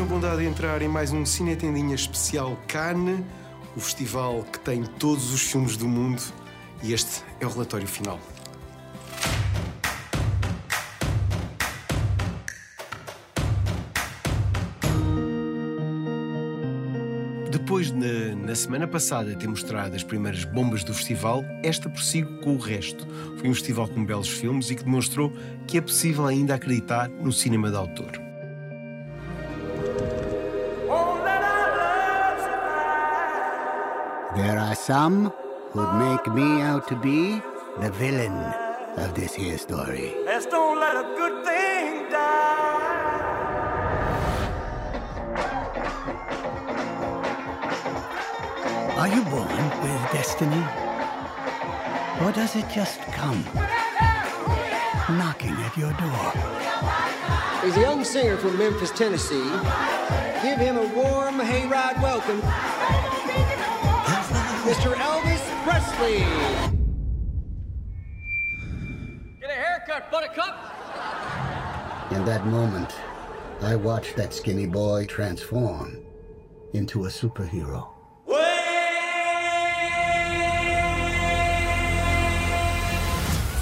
tenham bondade de entrar em mais um Cine Tendinha especial Cannes, o festival que tem todos os filmes do mundo, e este é o relatório final. Depois, na, na, semana passada, ter mostrado as primeiras bombas do festival, esta prossigo com o resto. Foi um festival com belos filmes e que demonstrou que é possível ainda acreditar no cinema de autor. There are some who'd make me out to be the villain of this here story. Let's don't let a good thing die. Are you born with destiny? Or does it just come knocking at your door? He's a young singer from Memphis, Tennessee. Give him a warm hayride welcome. Mr. Elvis Presley. Get a haircut, buttercup. In that moment, I watched that skinny boy transform into a superhero.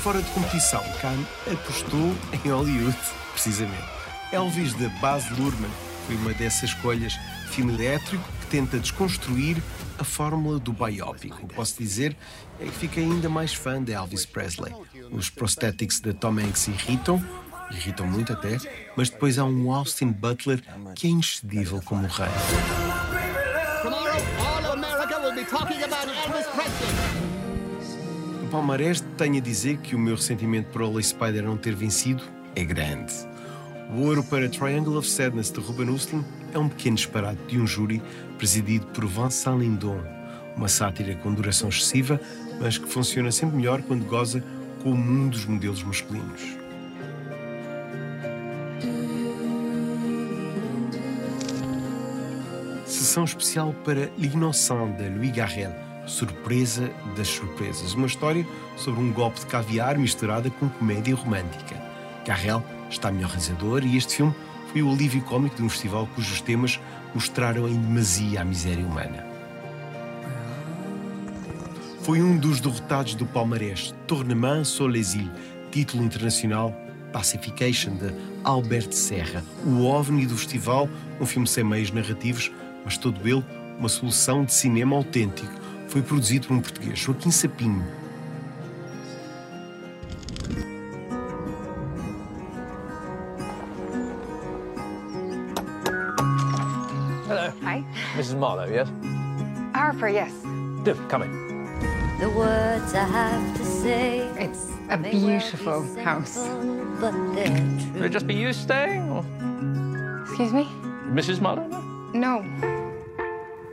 Fora de competição, Khan apostou em Hollywood, precisamente. Elvis de Baz Luhrmann foi uma dessas escolhas. Filme elétrico que tenta desconstruir a fórmula do biopic. O que posso dizer é que fiquei ainda mais fã de Elvis Presley. Os prosthetics de Tom Hanks irritam, irritam muito até, mas depois há um Austin Butler que é inexcedível como o rei. O palmarés tenho a dizer que o meu ressentimento por Holy Spider não ter vencido é grande. O ouro para Triangle of Sadness de Ruben Östlund é um pequeno disparate de um júri presidido por Vincent Lindon, uma sátira com duração excessiva, mas que funciona sempre melhor quando goza com mundo dos modelos masculinos. Sessão especial para L'Innocent de Louis Garrel, Surpresa das Surpresas, uma história sobre um golpe de caviar misturada com comédia romântica. Garrel está melhor realizador e este filme foi o alívio cómico de um festival cujos temas mostraram em demasia a miséria humana. Foi um dos derrotados do palmarés, Tournement sur les îles, título internacional Pacification, de Albert Serra, o ovni do festival, um filme sem meios narrativos, mas todo ele uma solução de cinema autêntico. Foi produzido por um português, Joaquim Sapinho, Mrs. Marlowe, yes? Harper, yes. Do, come in. The words I have to say. It's a beautiful house. Will it just be you staying? Or... Excuse me? Mrs. Marlowe? No.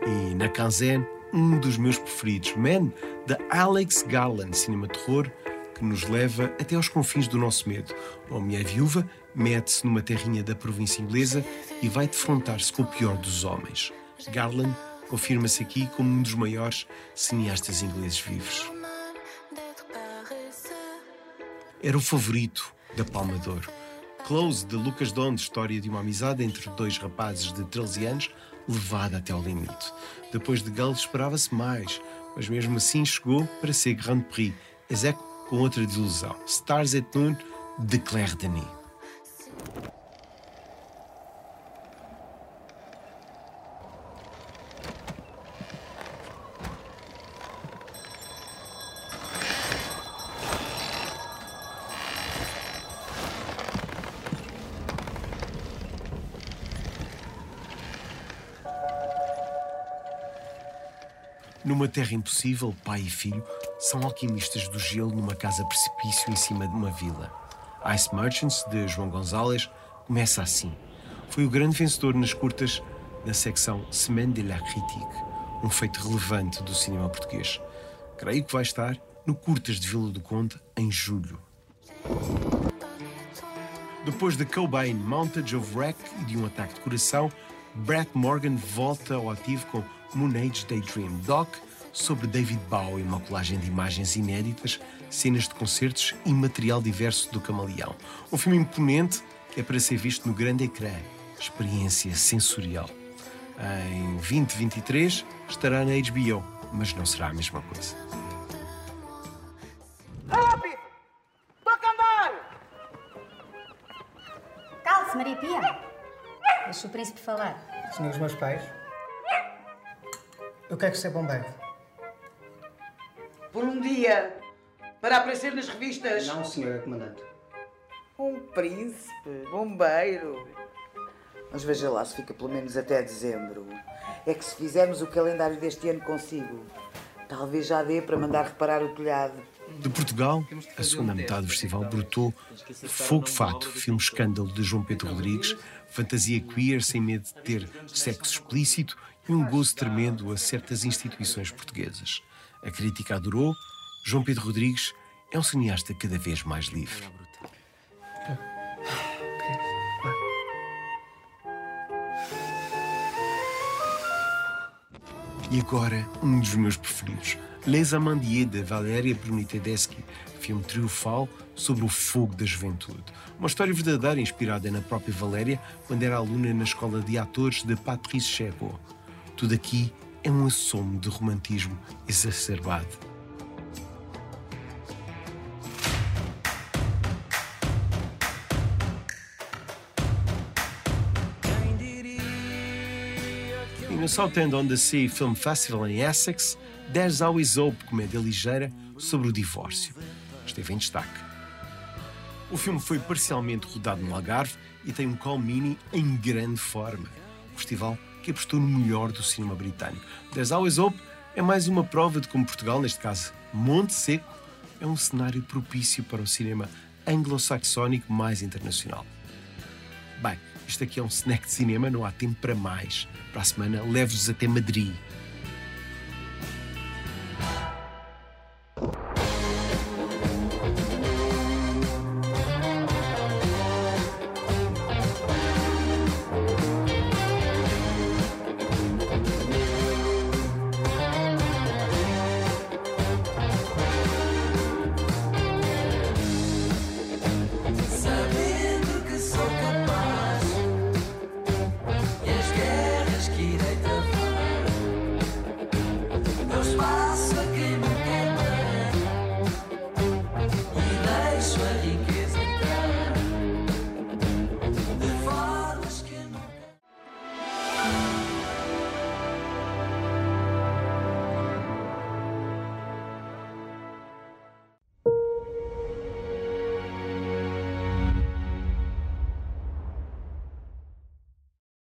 E na quinzaine, um dos meus preferidos, Man, de Alex Garland, cinema terror, que nos leva até aos confins do nosso medo. Uma mulher viúva mete-se numa terrinha da província inglesa e vai defrontar-se com o pior dos homens. Garland confirma-se aqui como um dos maiores cineastas ingleses vivos. Era o favorito da Palma de Ouro. Close, de Lucas Donde, história de uma amizade entre dois rapazes de 13 anos, levada até ao limite. Depois de Gull esperava-se mais, mas mesmo assim chegou para ser Grand Prix, execo com outra desilusão. Stars at Noon, de Claire Denis. Numa terra impossível, pai e filho são alquimistas do gelo numa casa precipício em cima de uma vila. Ice Merchants, de João Gonzalez, começa assim. Foi o grande vencedor nas curtas da secção Semaine de la Critique, um feito relevante do cinema português. Creio que vai estar no Curtas de Vila do Conde em julho. Depois de Cobain, Mountage of Wreck e de um ataque de coração, Brett Morgan volta ao ativo com Moonage Daydream Doc sobre David Bowie, uma colagem de imagens inéditas, cenas de concertos e material diverso do Camaleão. Um filme imponente que é para ser visto no grande ecrã experiência sensorial. Em 2023 estará na HBO, mas não será a mesma coisa. Rápido! Toca andar! Calce, Maria Pia. Deixa o príncipe falar. Senhores meus pais, eu quero ser bombeiro. Por um dia, para aparecer nas revistas. Não, senhora comandante. Um príncipe, bombeiro. Mas veja lá se fica pelo menos até dezembro. É que se fizermos o calendário deste ano consigo, talvez já dê para mandar reparar o telhado. De Portugal, a segunda metade do festival brotou Fogo Fato, filme escândalo de João Pedro Rodrigues, fantasia queer sem medo de ter sexo explícito um gozo tremendo a certas instituições portuguesas. A crítica adorou. João Pedro Rodrigues é um cineasta cada vez mais livre. E agora, um dos meus preferidos. Les Amandiers, de Valéria Bruni Tedeschi, filme triunfal sobre o fogo da juventude. Uma história verdadeira inspirada na própria Valéria quando era aluna na escola de atores de Patrice Chéreau. Tudo aqui é um assomo de romantismo exacerbado. E no Southend-on-the-Sea Film Festival em Essex, There's Always Hope, comédia ligeira sobre o divórcio. Esteve em destaque. O filme foi parcialmente rodado no Algarve e tem um call mini em grande forma. O festival que apostou no melhor do cinema britânico. There's Always Hope é mais uma prova de como Portugal, neste caso Monte Seco, é um cenário propício para o cinema anglo-saxónico mais internacional. Bem, isto aqui é um snack de cinema, não há tempo para mais. Para a semana, levo-vos até Madrid